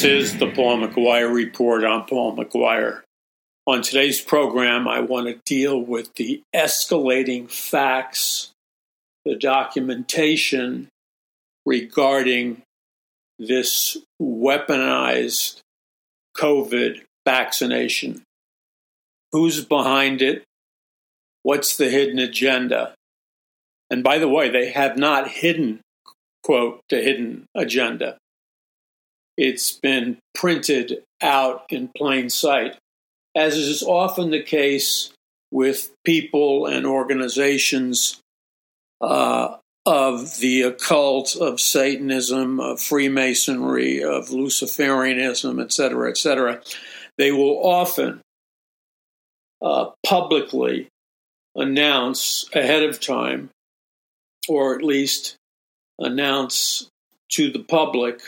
This is the Paul McGuire Report. I'm Paul McGuire. On today's program, I want to deal with the escalating facts, the documentation regarding this weaponized COVID vaccination. Who's behind it? What's the hidden agenda? And by the way, they have not hidden, quote, the hidden agenda. It's been printed out in plain sight, as is often the case with people and organizations uh, of the occult, of Satanism, of Freemasonry, of Luciferianism, etc., etc. They will often uh, publicly announce ahead of time, or at least announce to the public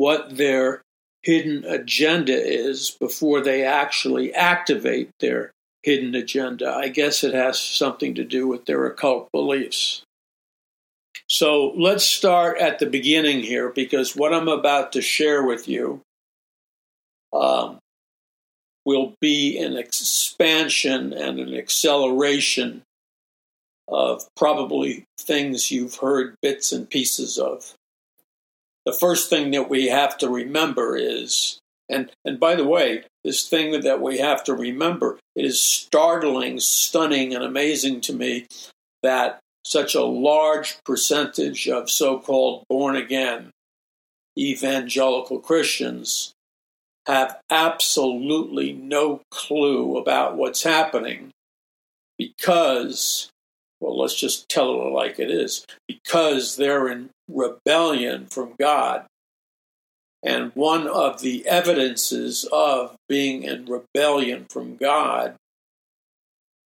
what their hidden agenda is before they actually activate their hidden agenda. I guess it has something to do with their occult beliefs. So let's start at the beginning here because what I'm about to share with you um, will be an expansion and an acceleration of probably things you've heard bits and pieces of the first thing that we have to remember is and and by the way this thing that we have to remember it is startling stunning and amazing to me that such a large percentage of so-called born again evangelical christians have absolutely no clue about what's happening because well, let's just tell it like it is because they're in rebellion from God. And one of the evidences of being in rebellion from God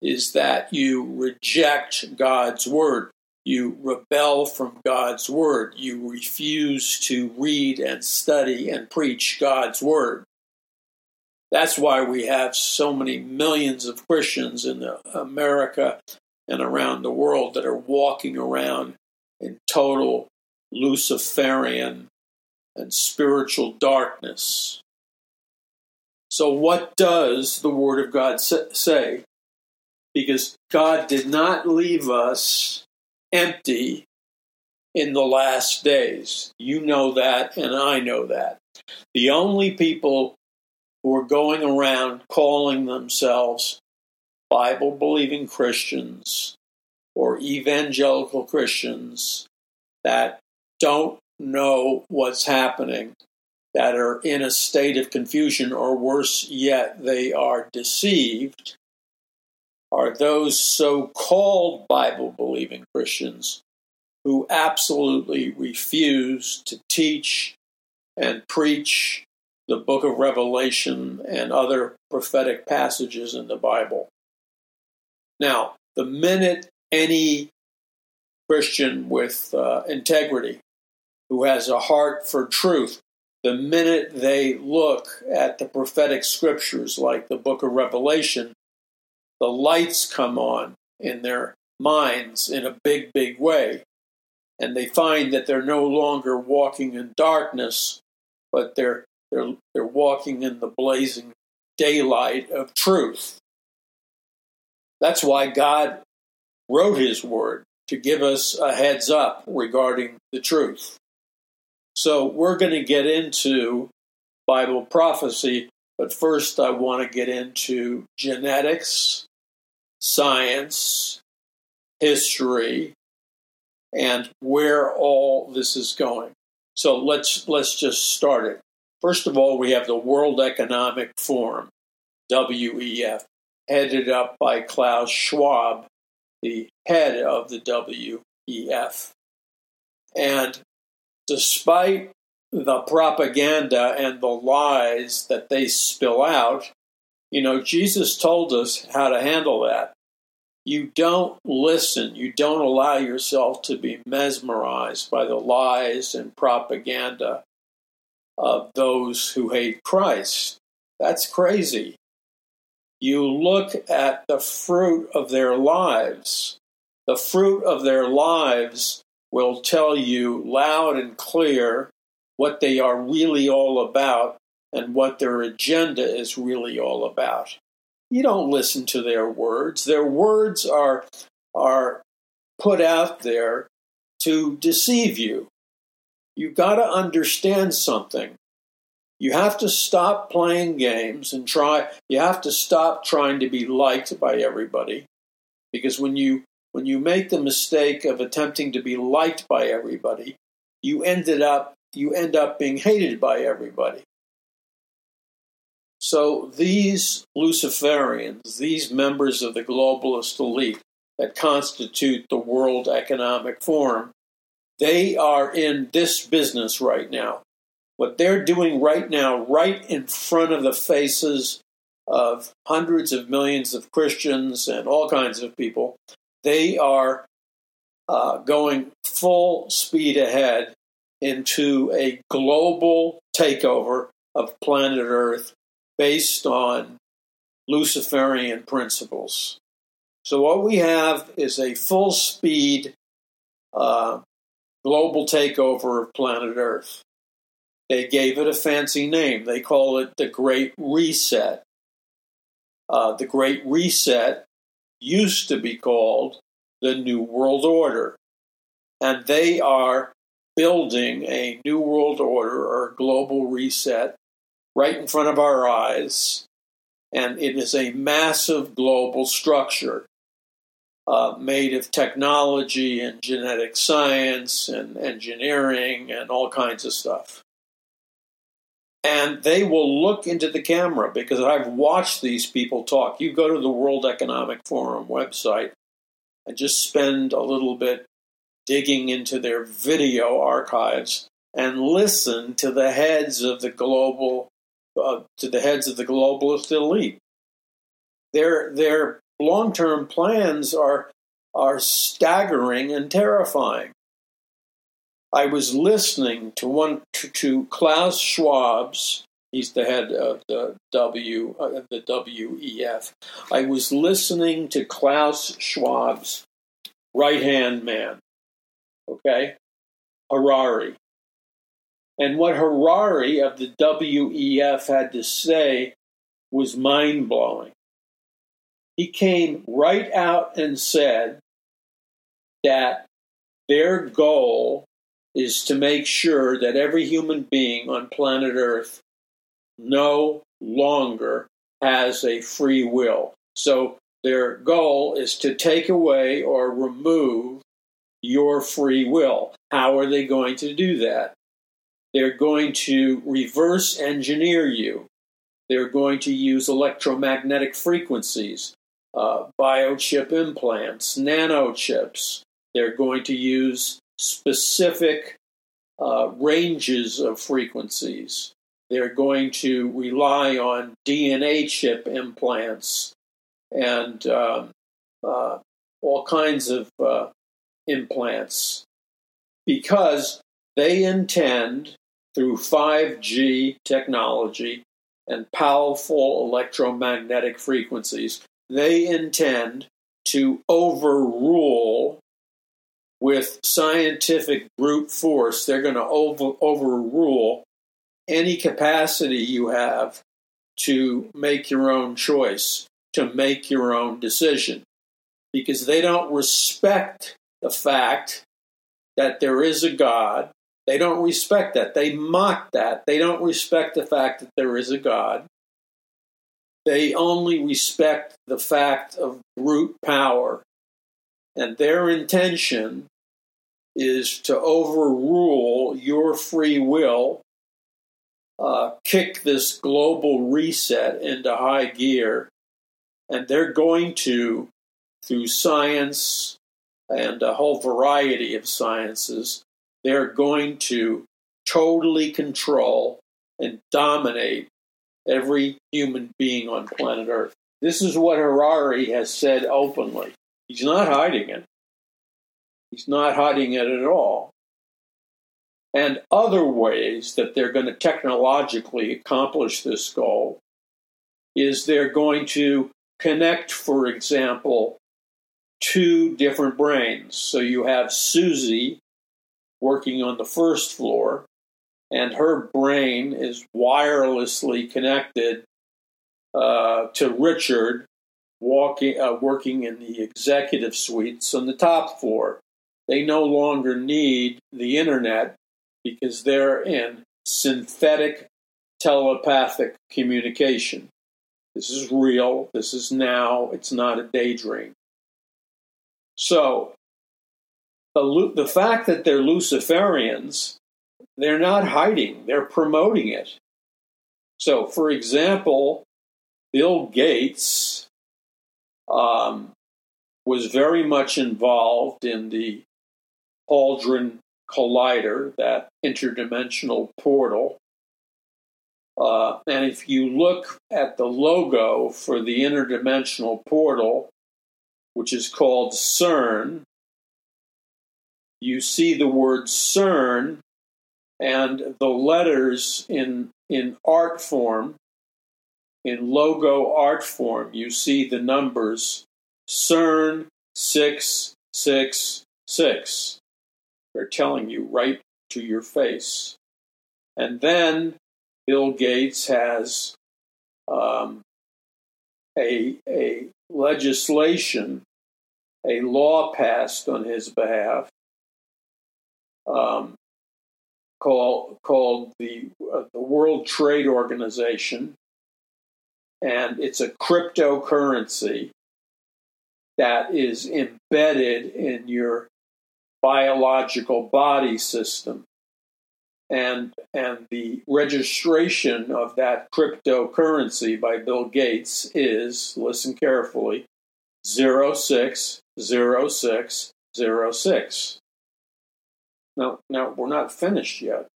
is that you reject God's word. You rebel from God's word. You refuse to read and study and preach God's word. That's why we have so many millions of Christians in America and around the world that are walking around in total Luciferian and spiritual darkness. So, what does the Word of God say? Because God did not leave us empty in the last days. You know that, and I know that. The only people who are going around calling themselves Bible believing Christians or evangelical Christians that don't know what's happening, that are in a state of confusion, or worse yet, they are deceived, are those so called Bible believing Christians who absolutely refuse to teach and preach the book of Revelation and other prophetic passages in the Bible. Now, the minute any Christian with uh, integrity who has a heart for truth, the minute they look at the prophetic scriptures like the book of Revelation, the lights come on in their minds in a big, big way. And they find that they're no longer walking in darkness, but they're, they're, they're walking in the blazing daylight of truth. That's why God wrote His Word to give us a heads up regarding the truth. So we're going to get into Bible prophecy, but first I want to get into genetics, science, history, and where all this is going. So let's let's just start it. First of all, we have the World Economic Forum, WEF headed up by Klaus Schwab, the head of the WEF. And despite the propaganda and the lies that they spill out, you know, Jesus told us how to handle that. You don't listen, you don't allow yourself to be mesmerized by the lies and propaganda of those who hate Christ. That's crazy you look at the fruit of their lives. The fruit of their lives will tell you loud and clear what they are really all about and what their agenda is really all about. You don't listen to their words. Their words are, are put out there to deceive you. You've got to understand something. You have to stop playing games and try, you have to stop trying to be liked by everybody. Because when you when you make the mistake of attempting to be liked by everybody, you ended up you end up being hated by everybody. So these Luciferians, these members of the globalist elite that constitute the World Economic Forum, they are in this business right now. What they're doing right now, right in front of the faces of hundreds of millions of Christians and all kinds of people, they are uh, going full speed ahead into a global takeover of planet Earth based on Luciferian principles. So, what we have is a full speed uh, global takeover of planet Earth. They gave it a fancy name. They call it the Great Reset. Uh, the Great Reset used to be called the New World Order. And they are building a New World Order or global reset right in front of our eyes. And it is a massive global structure uh, made of technology and genetic science and engineering and all kinds of stuff. And they will look into the camera because I've watched these people talk. You go to the World Economic Forum website and just spend a little bit digging into their video archives and listen to the heads of the global uh, to the heads of the globalist elite. Their their long term plans are are staggering and terrifying. I was listening to one to, to Klaus Schwab's. He's the head of the W uh, the WEF. I was listening to Klaus Schwab's right hand man. Okay, Harari. And what Harari of the WEF had to say was mind blowing. He came right out and said that their goal is to make sure that every human being on planet Earth no longer has a free will. So their goal is to take away or remove your free will. How are they going to do that? They're going to reverse engineer you. They're going to use electromagnetic frequencies, uh, biochip implants, nanochips. They're going to use specific uh, ranges of frequencies. They're going to rely on DNA chip implants and um, uh, all kinds of uh, implants because they intend, through 5G technology and powerful electromagnetic frequencies, they intend to overrule with scientific brute force, they're going to over, overrule any capacity you have to make your own choice, to make your own decision, because they don't respect the fact that there is a God. They don't respect that. They mock that. They don't respect the fact that there is a God. They only respect the fact of brute power. And their intention is to overrule your free will, uh, kick this global reset into high gear, and they're going to, through science and a whole variety of sciences, they're going to totally control and dominate every human being on planet Earth. This is what Harari has said openly. He's not hiding it. He's not hiding it at all. And other ways that they're going to technologically accomplish this goal is they're going to connect, for example, two different brains. So you have Susie working on the first floor, and her brain is wirelessly connected uh, to Richard, walking, uh, working in the executive suites on the top floor. They no longer need the internet because they're in synthetic telepathic communication. This is real. This is now. It's not a daydream. So, the, the fact that they're Luciferians, they're not hiding, they're promoting it. So, for example, Bill Gates um, was very much involved in the Hadron Collider, that interdimensional portal. Uh, and if you look at the logo for the interdimensional portal, which is called CERN, you see the word CERN and the letters in, in art form, in logo art form, you see the numbers CERN 666. They're telling you right to your face. And then Bill Gates has um, a, a legislation, a law passed on his behalf um, called, called the, uh, the World Trade Organization. And it's a cryptocurrency that is embedded in your biological body system. And, and the registration of that cryptocurrency by Bill Gates is, listen carefully, 060606. Now, now, we're not finished yet.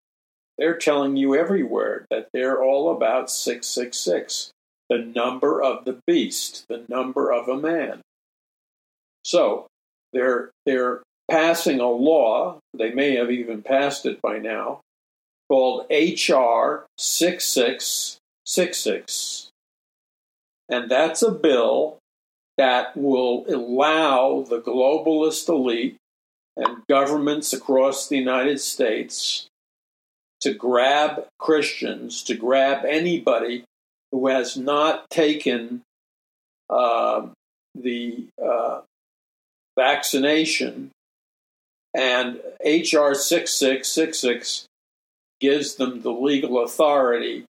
They're telling you everywhere that they're all about 666, the number of the beast, the number of a man. So they're, they're passing a law, they may have even passed it by now, called H.R. 6666. And that's a bill that will allow the globalist elite and governments across the United States to grab Christians, to grab anybody who has not taken uh, the uh, vaccination and H.R. 6666 gives them the legal authority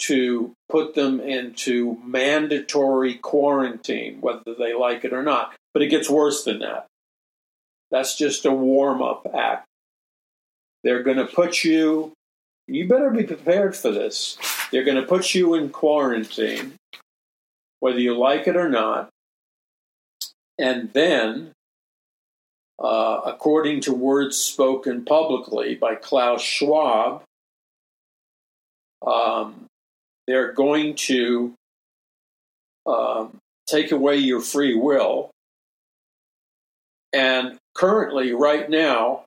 to put them into mandatory quarantine, whether they like it or not. But it gets worse than that. That's just a warm up act. They're going to put you, you better be prepared for this. They're going to put you in quarantine, whether you like it or not. And then uh, according to words spoken publicly by Klaus Schwab, um, they're going to um, take away your free will. And currently, right now,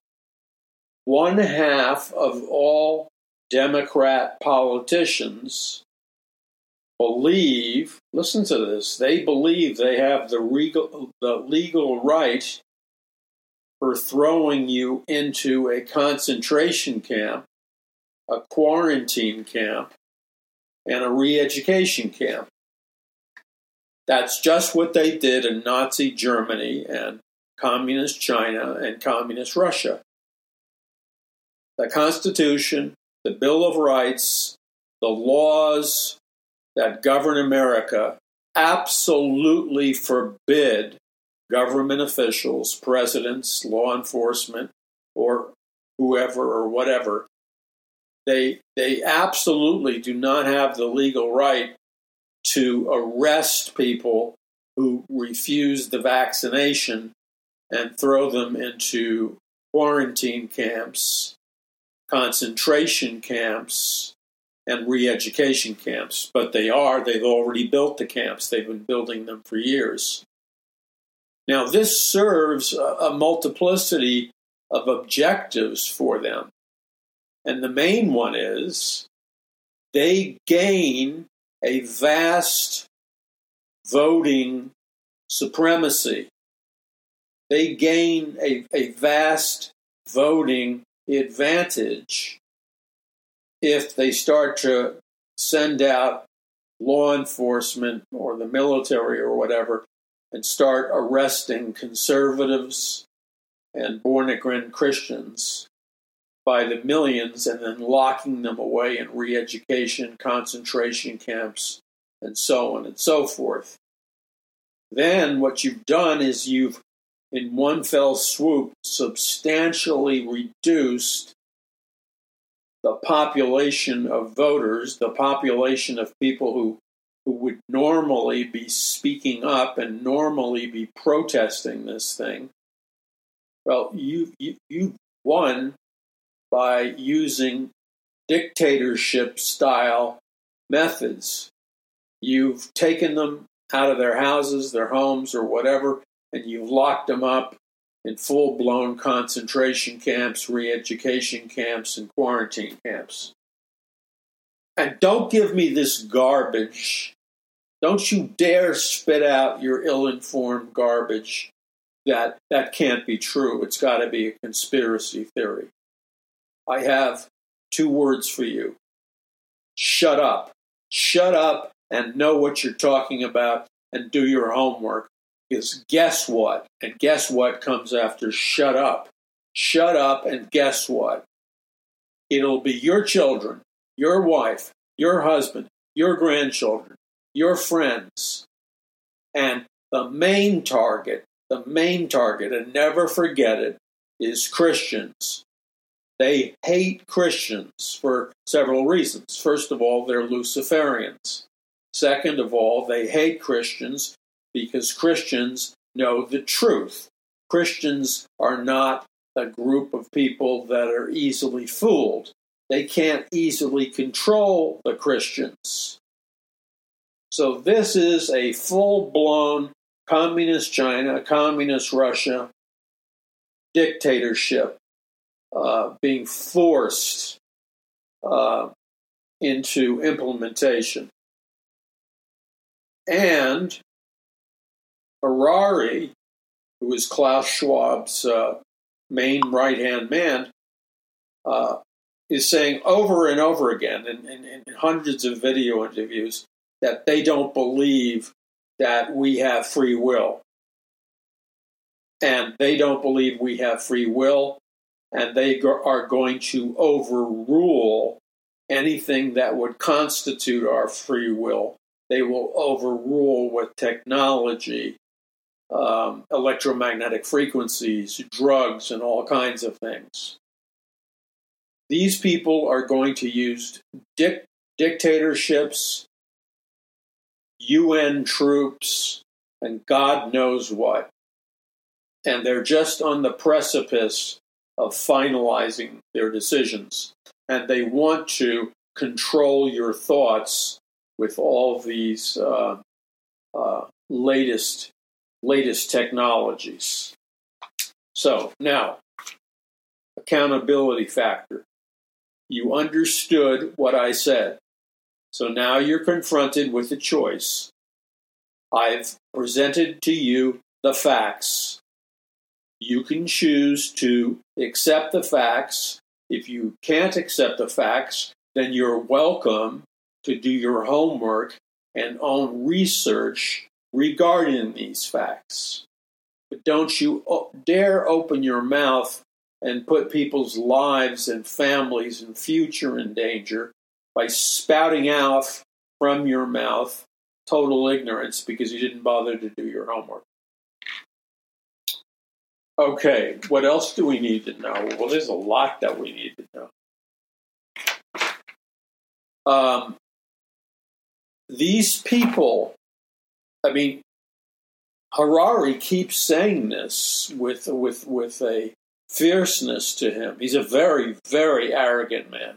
one half of all Democrat politicians believe, listen to this, they believe they have the legal, the legal right for throwing you into a concentration camp, a quarantine camp, and a re education camp. That's just what they did in Nazi Germany and Communist China and Communist Russia. The Constitution, the Bill of Rights, the laws that govern America absolutely forbid government officials, presidents, law enforcement, or whoever or whatever, they they absolutely do not have the legal right to arrest people who refuse the vaccination and throw them into quarantine camps, concentration camps, and re education camps. But they are, they've already built the camps, they've been building them for years. Now, this serves a, multiplicity of objectives for them. And the main one is they gain a vast voting supremacy. They gain a, a vast voting advantage if they start to send out law enforcement or the military or whatever and start arresting conservatives and born again Christians by the millions and then locking them away in re education, concentration camps, and so on and so forth. Then what you've done is you've, in one fell swoop, substantially reduced the population of voters, the population of people who, who would normally be speaking up and normally be protesting this thing. Well, you, you, you won by using dictatorship style methods. You've taken them out of their houses, their homes, or whatever, and you've locked them up in full blown concentration camps, re education camps, and quarantine camps. And don't give me this garbage. Don't you dare spit out your ill informed garbage that that can't be true. It's got to be a conspiracy theory. I have two words for you shut up. Shut up and know what you're talking about and do your homework. Because guess what? And guess what comes after shut up? Shut up and guess what? It'll be your children, your wife, your husband, your grandchildren, your friends. And the main target, the main target, and never forget it, is Christians. They hate Christians for several reasons. First of all, they're Luciferians. Second of all, they hate Christians because Christians know the truth. Christians are not a group of people that are easily fooled. They can't easily control the Christians. So, this is a full blown communist China, communist Russia dictatorship uh, being forced uh, into implementation. And Harari, who is Klaus Schwab's uh, main right hand man, uh, is saying over and over again in, in, in hundreds of video interviews that they don't believe that we have free will. And they don't believe we have free will, and they go- are going to overrule anything that would constitute our free will. They will overrule with technology, um, electromagnetic frequencies, drugs, and all kinds of things. These people are going to use dic- dictatorships, UN troops, and God knows what. And they're just on the precipice of finalizing their decisions. And they want to control your thoughts with all these uh, uh, latest latest technologies. So now, accountability factor. You understood what I said. So now you're confronted with a choice. I've presented to you the facts. You can choose to accept the facts. If you can't accept the facts, then you're welcome to do your homework and own research regarding these facts. But don't you dare open your mouth and put people's lives and families and future in danger by spouting out from your mouth total ignorance because you didn't bother to do your homework. Okay, what else do we need to know? Well, there's a lot that we need to know. Um, these people, I mean, Harari keeps saying this with with with a fierceness to him. He's a very very arrogant man.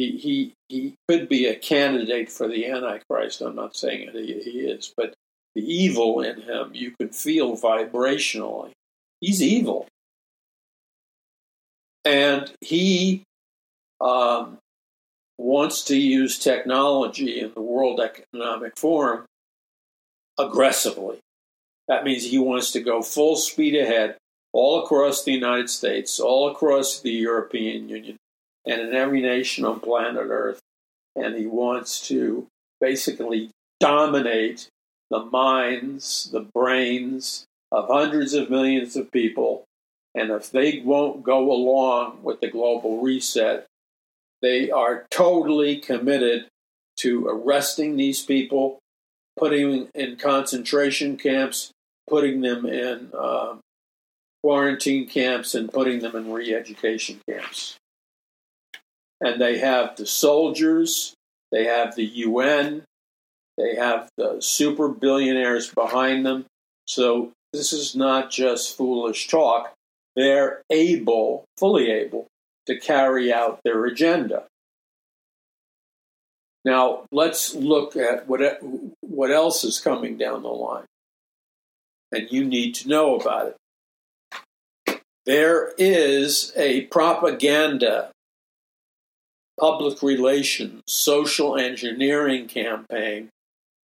He he he could be a candidate for the Antichrist. I'm not saying it, he, he is, but the evil in him you can feel vibrationally. He's evil. And he um, wants to use technology in the World Economic Forum aggressively. That means he wants to go full speed ahead all across the United States, all across the European Union, and in every nation on planet Earth. And he wants to basically dominate the minds, the brains of hundreds of millions of people. And if they won't go along with the global reset, they are totally committed to arresting these people, putting them in concentration camps, putting them in uh, quarantine camps, and putting them in re education camps. And they have the soldiers, they have the UN, they have the super billionaires behind them. So this is not just foolish talk. They're able, fully able, to carry out their agenda. Now, let's look at what, what else is coming down the line. And you need to know about it. There is a propaganda, public relations, social engineering campaign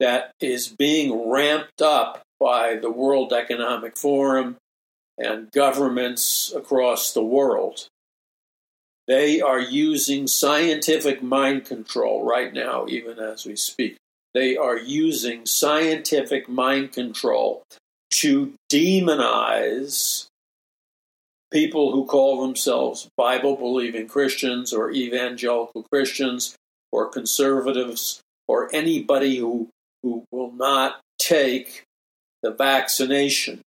that is being ramped up by the World Economic Forum and governments across the world. They are using scientific mind control right now, even as we speak. They are using scientific mind control to demonize people who call themselves Bible believing Christians or evangelical Christians or conservatives or anybody who, who will not take the vaccination.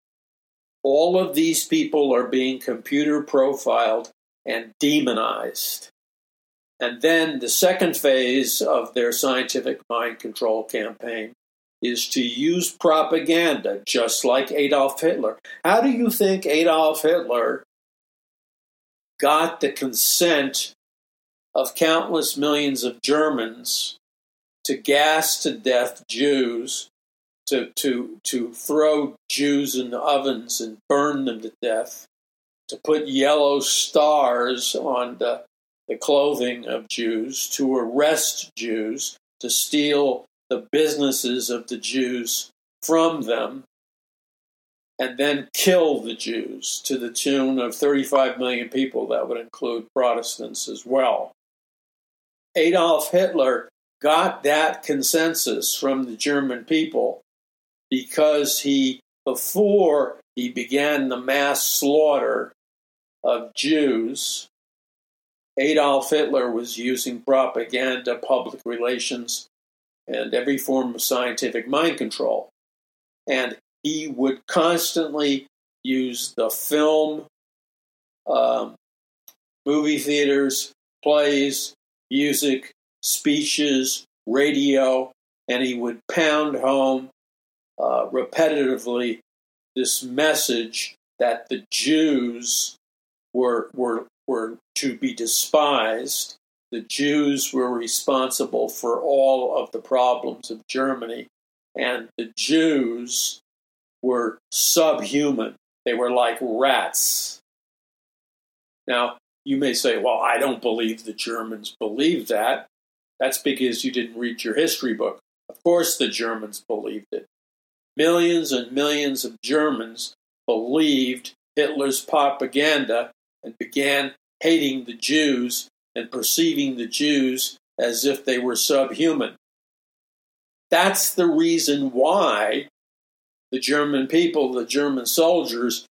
All of these people are being computer profiled and demonized. And then the second phase of their scientific mind control campaign is to use propaganda, just like Adolf Hitler. How do you think Adolf Hitler got the consent of countless millions of Germans to gas to death Jews, to, to, to throw Jews in ovens and burn them to death, to put yellow stars on the, the clothing of Jews, to arrest Jews, to steal the businesses of the Jews from them, and then kill the Jews to the tune of 35 million people. That would include Protestants as well. Adolf Hitler got that consensus from the German people because he, before he began the mass slaughter of Jews, Adolf Hitler was using propaganda, public relations, and every form of scientific mind control. And he would constantly use the film, um, movie theaters, plays, music, speeches, radio, and he would pound home uh, repetitively this message that the Jews were, were, were to be despised. The Jews were responsible for all of the problems of Germany, and the Jews were subhuman. They were like rats. Now, you may say, well, I don't believe the Germans believed that. That's because you didn't read your history book. Of course, the Germans believed it. Millions and millions of Germans believed Hitler's propaganda and began hating the Jews and perceiving the Jews as if they were subhuman. That's the reason why the German people, the German soldiers,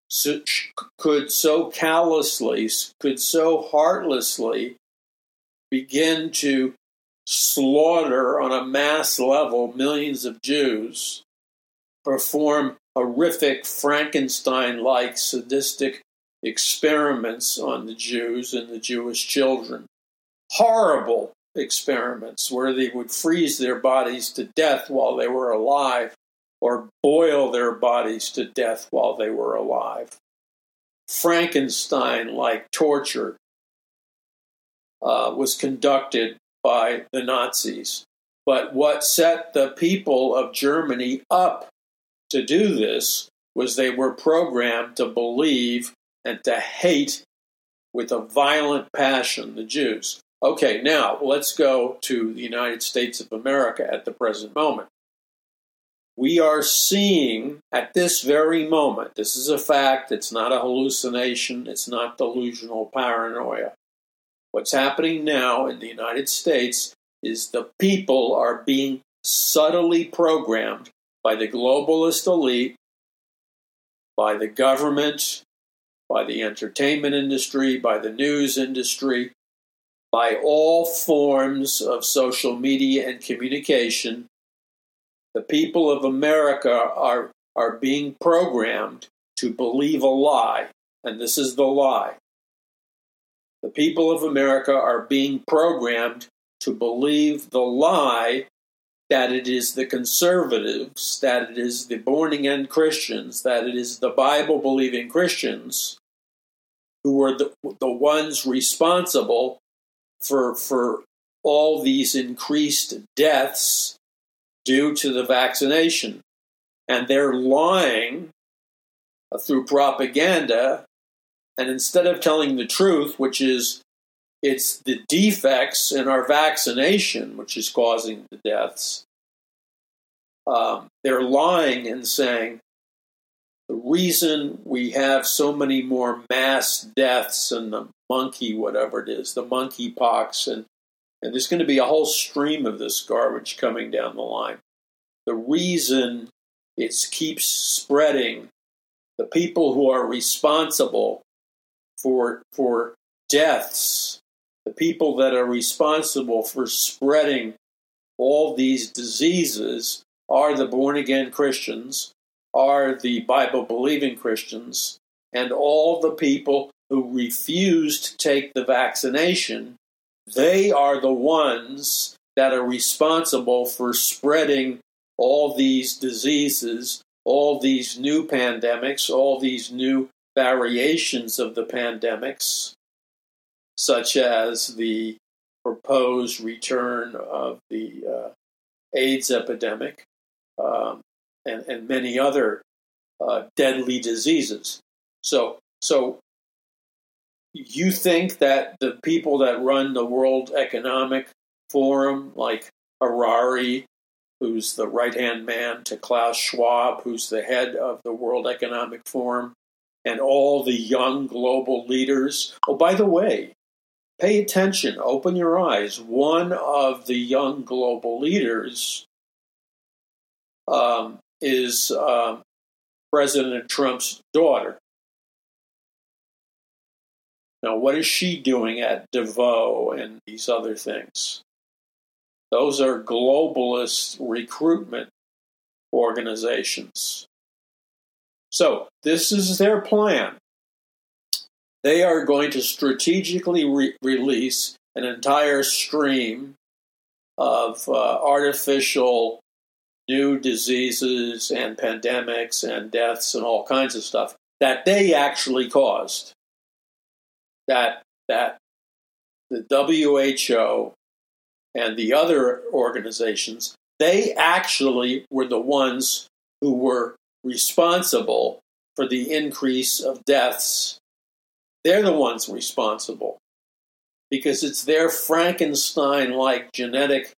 could so callously, could so heartlessly begin to slaughter on a mass level millions of Jews, perform horrific Frankenstein like sadistic experiments on the Jews and the Jewish children. Horrible experiments where they would freeze their bodies to death while they were alive or boil their bodies to death while they were alive. Frankenstein like torture uh, was conducted by the Nazis. But what set the people of Germany up to do this was they were programmed to believe and to hate with a violent passion the Jews. Okay, now let's go to the United States of America at the present moment. We are seeing at this very moment, this is a fact, it's not a hallucination, it's not delusional paranoia. What's happening now in the United States is the people are being subtly programmed by the globalist elite, by the government, by the entertainment industry, by the news industry, by all forms of social media and communication. The people of America are, are being programmed to believe a lie, and this is the lie. The people of America are being programmed to believe the lie that it is the conservatives, that it is the born again Christians, that it is the Bible believing Christians who are the, the ones responsible for, for all these increased deaths due to the vaccination. And they're lying through propaganda. And instead of telling the truth, which is it's the defects in our vaccination which is causing the deaths. Um, they're lying and saying the reason we have so many more mass deaths and the monkey, whatever it is, the monkey pox, and, and there's going to be a whole stream of this garbage coming down the line. The reason it keeps spreading, the people who are responsible for, for deaths the people that are responsible for spreading all these diseases are the born again Christians, are the Bible believing Christians, and all the people who refuse to take the vaccination. They are the ones that are responsible for spreading all these diseases, all these new pandemics, all these new variations of the pandemics such as the proposed return of the uh, AIDS epidemic um, and, and, many other uh, deadly diseases. So, so you think that the people that run the World Economic Forum, like Harari, who's the right hand man to Klaus Schwab, who's the head of the World Economic Forum, and all the young global leaders. Oh, by the way, Pay attention, open your eyes. One of the young global leaders um, is um, President Trump's daughter. Now, what is she doing at Davos and these other things? Those are globalist recruitment organizations. So, this is their plan they are going to strategically re- release an entire stream of uh, artificial new diseases and pandemics and deaths and all kinds of stuff that they actually caused. That that the WHO and the other organizations they actually were the ones who were responsible for the increase of deaths they're the ones responsible because it's their Frankenstein like genetic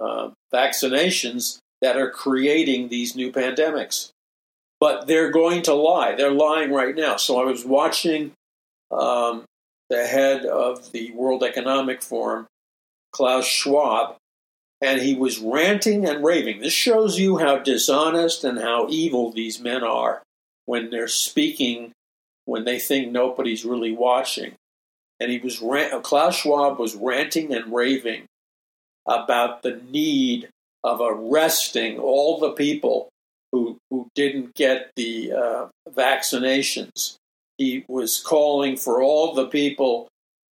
uh, vaccinations that are creating these new pandemics. But they're going to lie. They're lying right now. So I was watching um, the head of the World Economic Forum, Klaus Schwab, and he was ranting and raving. This shows you how dishonest and how evil these men are when they're speaking when they think nobody's really watching. And he was rant- Klaus Schwab was ranting and raving about the need of arresting all the people who who didn't get the uh, vaccinations. He was calling for all the people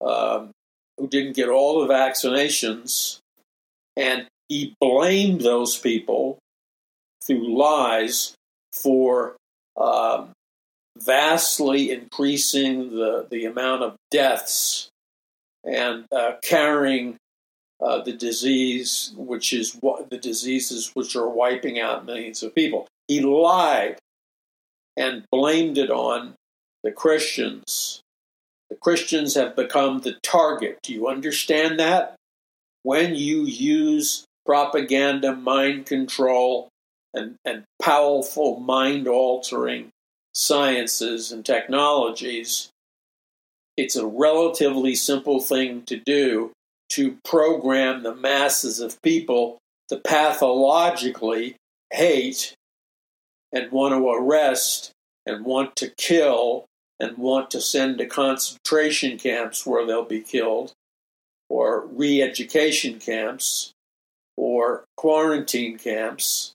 um, who didn't get all the vaccinations, and he blamed those people through lies for um, vastly increasing the, the amount of deaths and uh, carrying uh, the disease, which is what the diseases which are wiping out millions of people. He lied and blamed it on the Christians. The Christians have become the target. Do you understand that? When you use propaganda, mind control, and, and powerful mind altering sciences and technologies, it's a relatively simple thing to do to program the masses of people to pathologically hate and want to arrest and want to kill and want to send to concentration camps where they'll be killed or re education camps or quarantine camps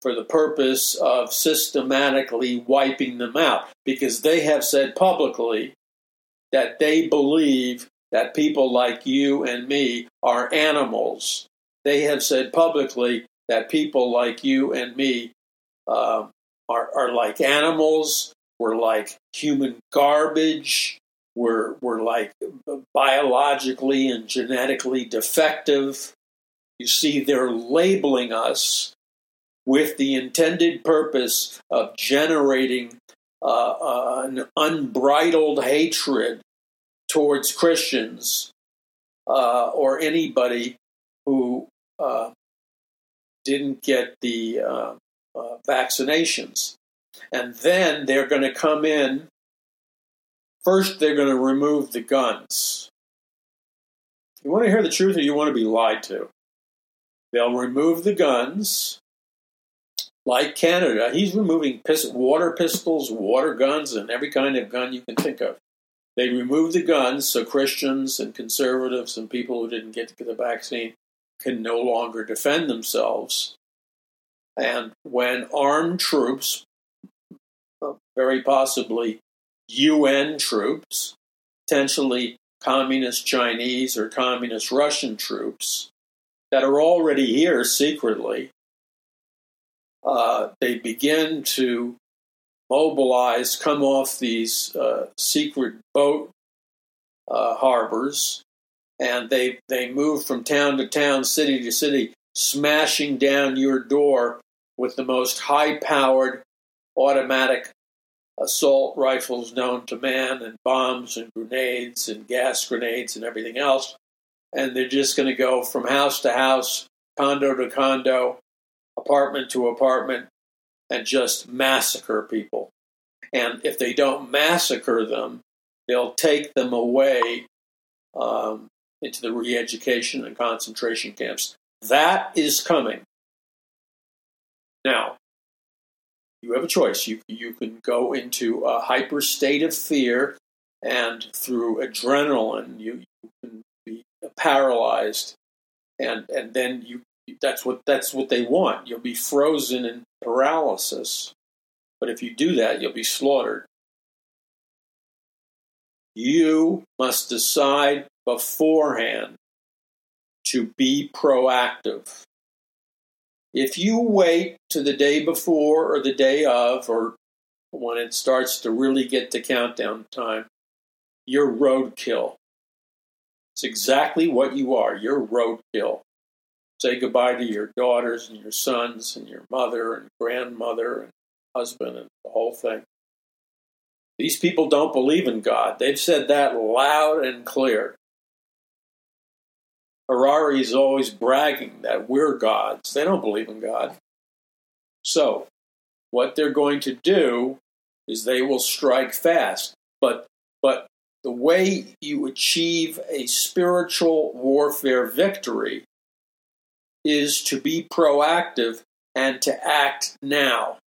for the purpose of systematically wiping them out because they have said publicly that they believe that people like you and me are animals. They have said publicly that people like you and me uh, are, are like animals, we're like human garbage, we're, we're like biologically and genetically defective. You see, they're labeling us with the intended purpose of generating uh, uh, an unbridled hatred towards Christians uh, or anybody who uh, didn't get the uh, vaccinations. And then they're going to come in. First, they're going to remove the guns. You want to hear the truth or you want to be lied to? They'll remove the guns like Canada, he's removing pist- water pistols, water guns, and every kind of gun you can think of. They removed the guns so Christians and conservatives and people who didn't get the vaccine can no longer defend themselves. And when armed troops, very possibly UN troops, potentially communist Chinese or communist Russian troops, that are already here secretly, uh, they begin to mobilize, come off these uh, secret boat uh, harbors, and they they move from town to town, city to city, smashing down your door with the most high-powered automatic assault rifles known to man, and bombs and grenades and gas grenades and everything else. And they're just going to go from house to house, condo to condo, apartment to apartment and just massacre people. And if they don't massacre them, they'll take them away um, into the re education and concentration camps. That is coming. Now, you have a choice. You, you can go into a hyper state of fear, and through adrenaline, you, you can be paralyzed, and, and then you that's what that's what they want. You'll be frozen in paralysis. But if you do that, you'll be slaughtered. You must decide beforehand to be proactive. If you wait to the day before or the day of, or when it starts to really get to countdown time, you're roadkill. It's exactly what you are. You're roadkill say goodbye to your daughters and your sons and your mother and grandmother and husband and the whole thing. These people don't believe in God. They've said that loud and clear. Harari is always bragging that we're gods. They don't believe in God. So, what they're going to do is they will strike fast. But, but the way you achieve a spiritual warfare victory is to be proactive and to act now.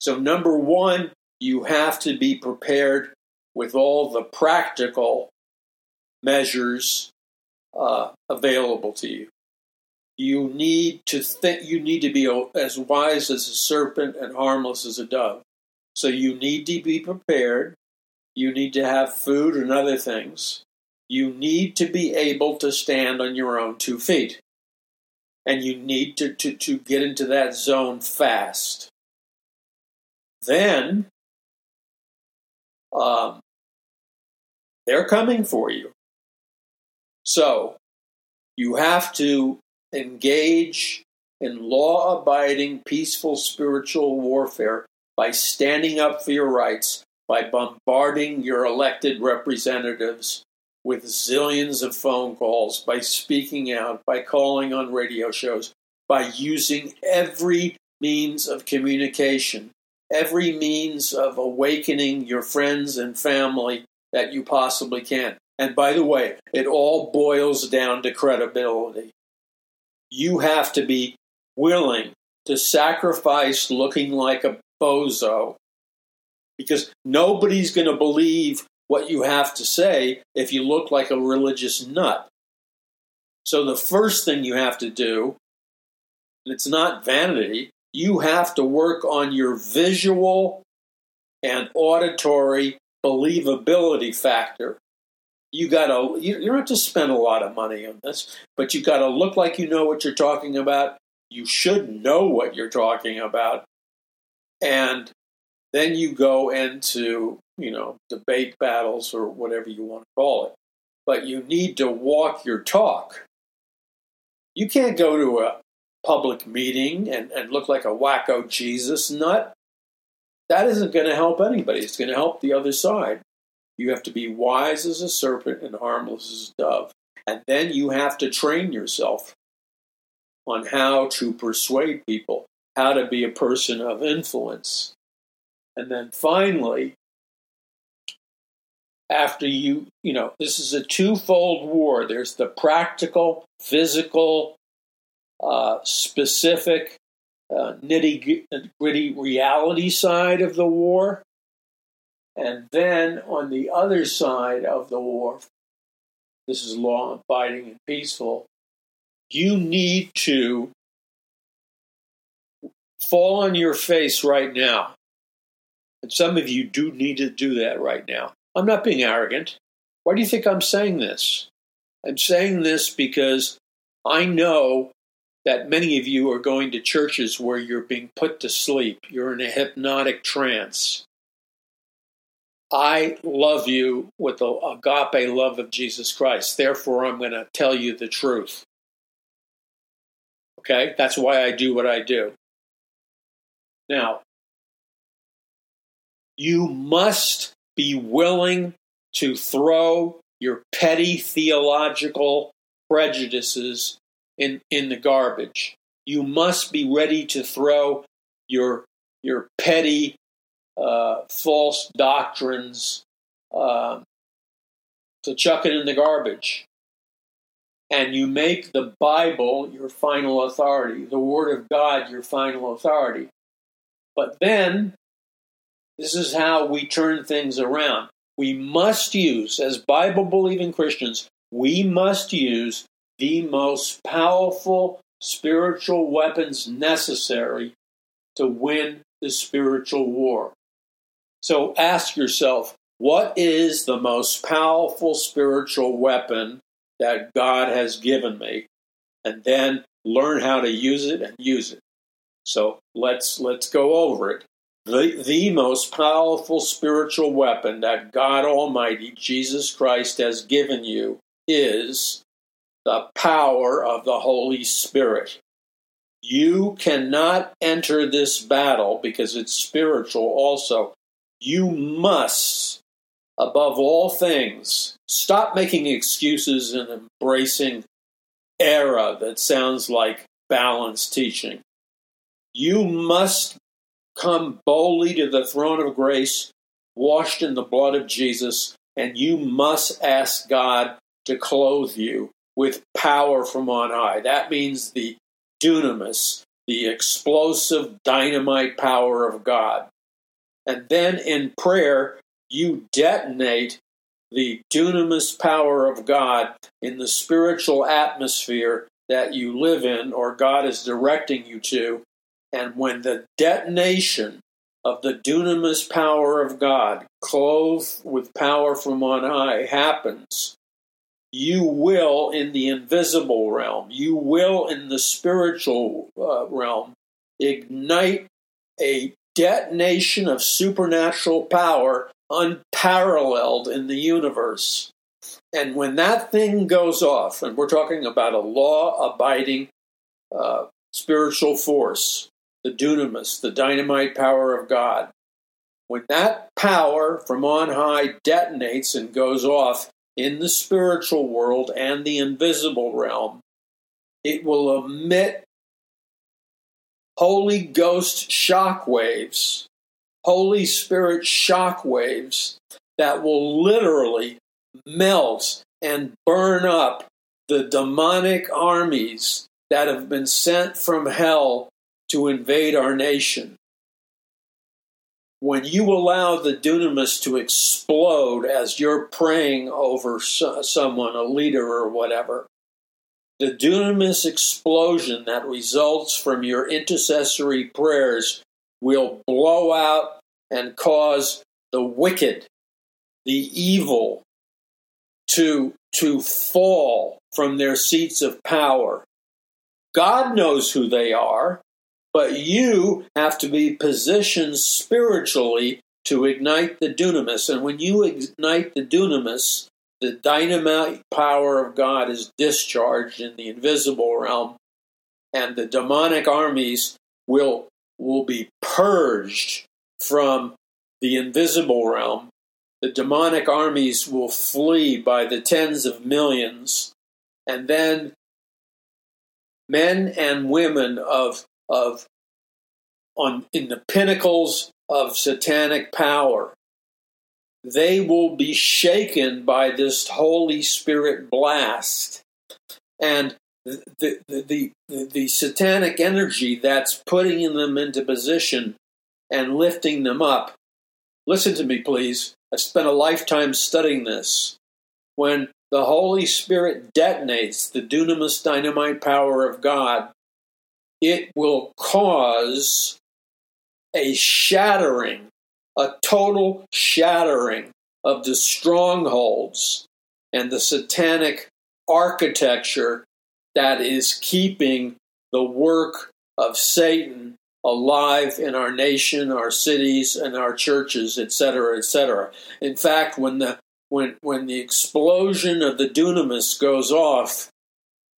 So, number one, you have to be prepared with all the practical measures uh, available to you. You need to think. You need to be as wise as a serpent and harmless as a dove. So you need to be prepared. You need to have food and other things. You need to be able to stand on your own two feet and you need to, to, to get into that zone fast. Then um, they're coming for you. So you have to engage in law abiding, peaceful spiritual warfare by standing up for your rights, by bombarding your elected representatives with zillions of phone calls, by speaking out, by calling on radio shows, by using every means of communication, every means of awakening your friends and family that you possibly can. And by the way, it all boils down to credibility. You have to be willing to sacrifice looking like a bozo because nobody's going to believe what you have to say if you look like a religious nut. So the first thing you have to do, and it's not vanity, you have to work on your visual and auditory believability factor. You gotta you, you don't have to spend a lot of money on this, but you gotta look like you know what you're talking about. You should know what you're talking about. And then you go into, you know, debate battles or whatever you want to call it. But you need to walk your talk. You can't go to a public meeting and, and look like a wacko Jesus nut. That isn't going to help anybody. It's going to help the other side. You have to be wise as a serpent and harmless as a dove. And then you have to train yourself on how to persuade people, how to be a person of influence. And then finally, after you, you know, this is a twofold war. There's the practical, physical, uh, specific, uh, nitty gritty reality side of the war. And then on the other side of the war, this is law abiding and peaceful, you need to fall on your face right now. And some of you do need to do that right now. I'm not being arrogant. Why do you think I'm saying this? I'm saying this because I know that many of you are going to churches where you're being put to sleep. You're in a hypnotic trance. I love you with the agape love of Jesus Christ. Therefore, I'm going to tell you the truth. Okay? That's why I do what I do. Now, you must be willing to throw your petty theological prejudices in, in the garbage. You must be ready to throw your, your petty uh, false doctrines uh, to chuck it in the garbage. And you make the Bible your final authority, the Word of God your final authority. But then, this is how we turn things around. We must use, as Bible believing Christians, we must use the most powerful spiritual weapons necessary to win the spiritual war. So ask yourself, what is the most powerful spiritual weapon that God has given me? And then learn how to use it and use it. So let's let's go over it. The, the most powerful spiritual weapon that God Almighty, Jesus Christ, has given you is the power of the Holy Spirit. You cannot enter this battle because it's spiritual also. You must, above all things, stop making excuses and embracing error that sounds like balanced teaching. You must come boldly to the throne of grace, washed in the blood of Jesus, and you must ask God to clothe you with power from on high. That means the dunamis, the explosive dynamite power of God. And then in prayer, you detonate the dunamis power of God in the spiritual atmosphere that you live in or God is directing you to. And when the detonation of the dunamis power of God, clothed with power from on high, happens, you will in the invisible realm, you will in the spiritual uh, realm ignite a detonation of supernatural power unparalleled in the universe. And when that thing goes off, and we're talking about a law abiding uh, spiritual force, the dunamis, the dynamite power of God, when that power from on high detonates and goes off, in the spiritual world and the invisible realm, it will emit Holy Ghost shock waves, Holy Spirit shock waves that will literally melt and burn up the demonic armies that have been sent from hell to invade our nation. When you allow the dunamis to explode as you're praying over someone, a leader or whatever, the dunamis explosion that results from your intercessory prayers will blow out and cause the wicked, the evil, to, to fall from their seats of power. God knows who they are, but you have to be positioned spiritually to ignite the dunamis. And when you ignite the dunamis, the dynamite power of God is discharged in the invisible realm, and the demonic armies will, will be purged from the invisible realm. The demonic armies will flee by the tens of millions, and then men and women of, of on in the pinnacles of satanic power they will be shaken by this Holy Spirit blast. And the, the, the, the, satanic energy that's putting them into position and lifting them up. Listen to me, please. I spent a lifetime studying this. When the Holy Spirit detonates the dunamis dynamite power of God, it will cause a shattering a total shattering of the strongholds and the satanic architecture that is keeping the work of Satan alive in our nation, our cities, and our churches, etc., etc. In fact, when the when when the explosion of the dunamis goes off,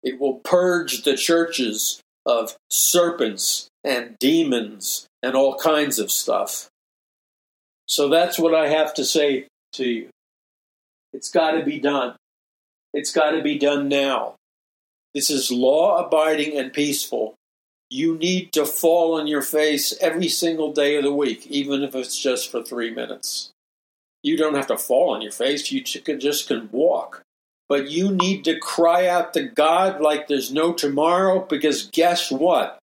it will purge the churches of serpents and demons and all kinds of stuff. So that's what I have to say to you. It's got to be done. It's got to be done now. This is law abiding and peaceful. You need to fall on your face every single day of the week, even if it's just for three minutes. You don't have to fall on your face, you just can walk. But you need to cry out to God like there's no tomorrow, because guess what?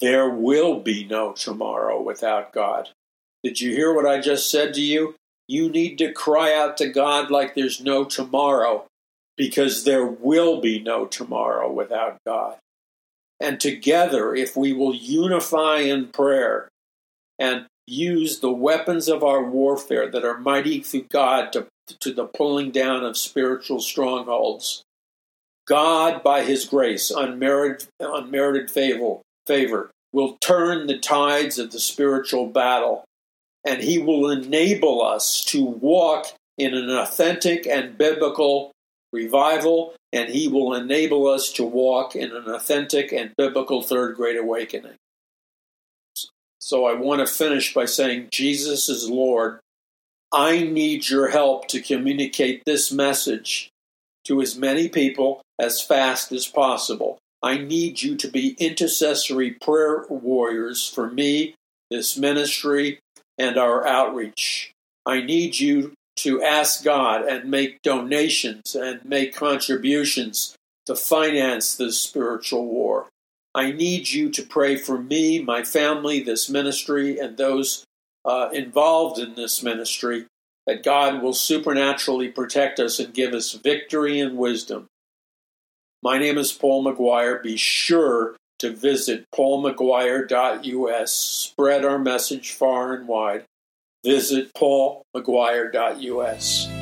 There will be no tomorrow without God. Did you hear what I just said to you? You need to cry out to God like there's no tomorrow, because there will be no tomorrow without God. And together, if we will unify in prayer and use the weapons of our warfare that are mighty through God to, to the pulling down of spiritual strongholds, God, by His grace, unmerited, unmerited favor, favor, will turn the tides of the spiritual battle and He will enable us to walk in an authentic and biblical revival, and He will enable us to walk in an authentic and biblical third great awakening. So I want to finish by saying, Jesus is Lord. I need your help to communicate this message to as many people as fast as possible. I need you to be intercessory prayer warriors for me, this ministry, and our outreach. I need you to ask God and make donations and make contributions to finance this spiritual war. I need you to pray for me, my family, this ministry, and those uh, involved in this ministry that God will supernaturally protect us and give us victory and wisdom. My name is Paul McGuire. Be sure to visit paulmcguire.us. Spread our message far and wide. Visit paulmcguire.us.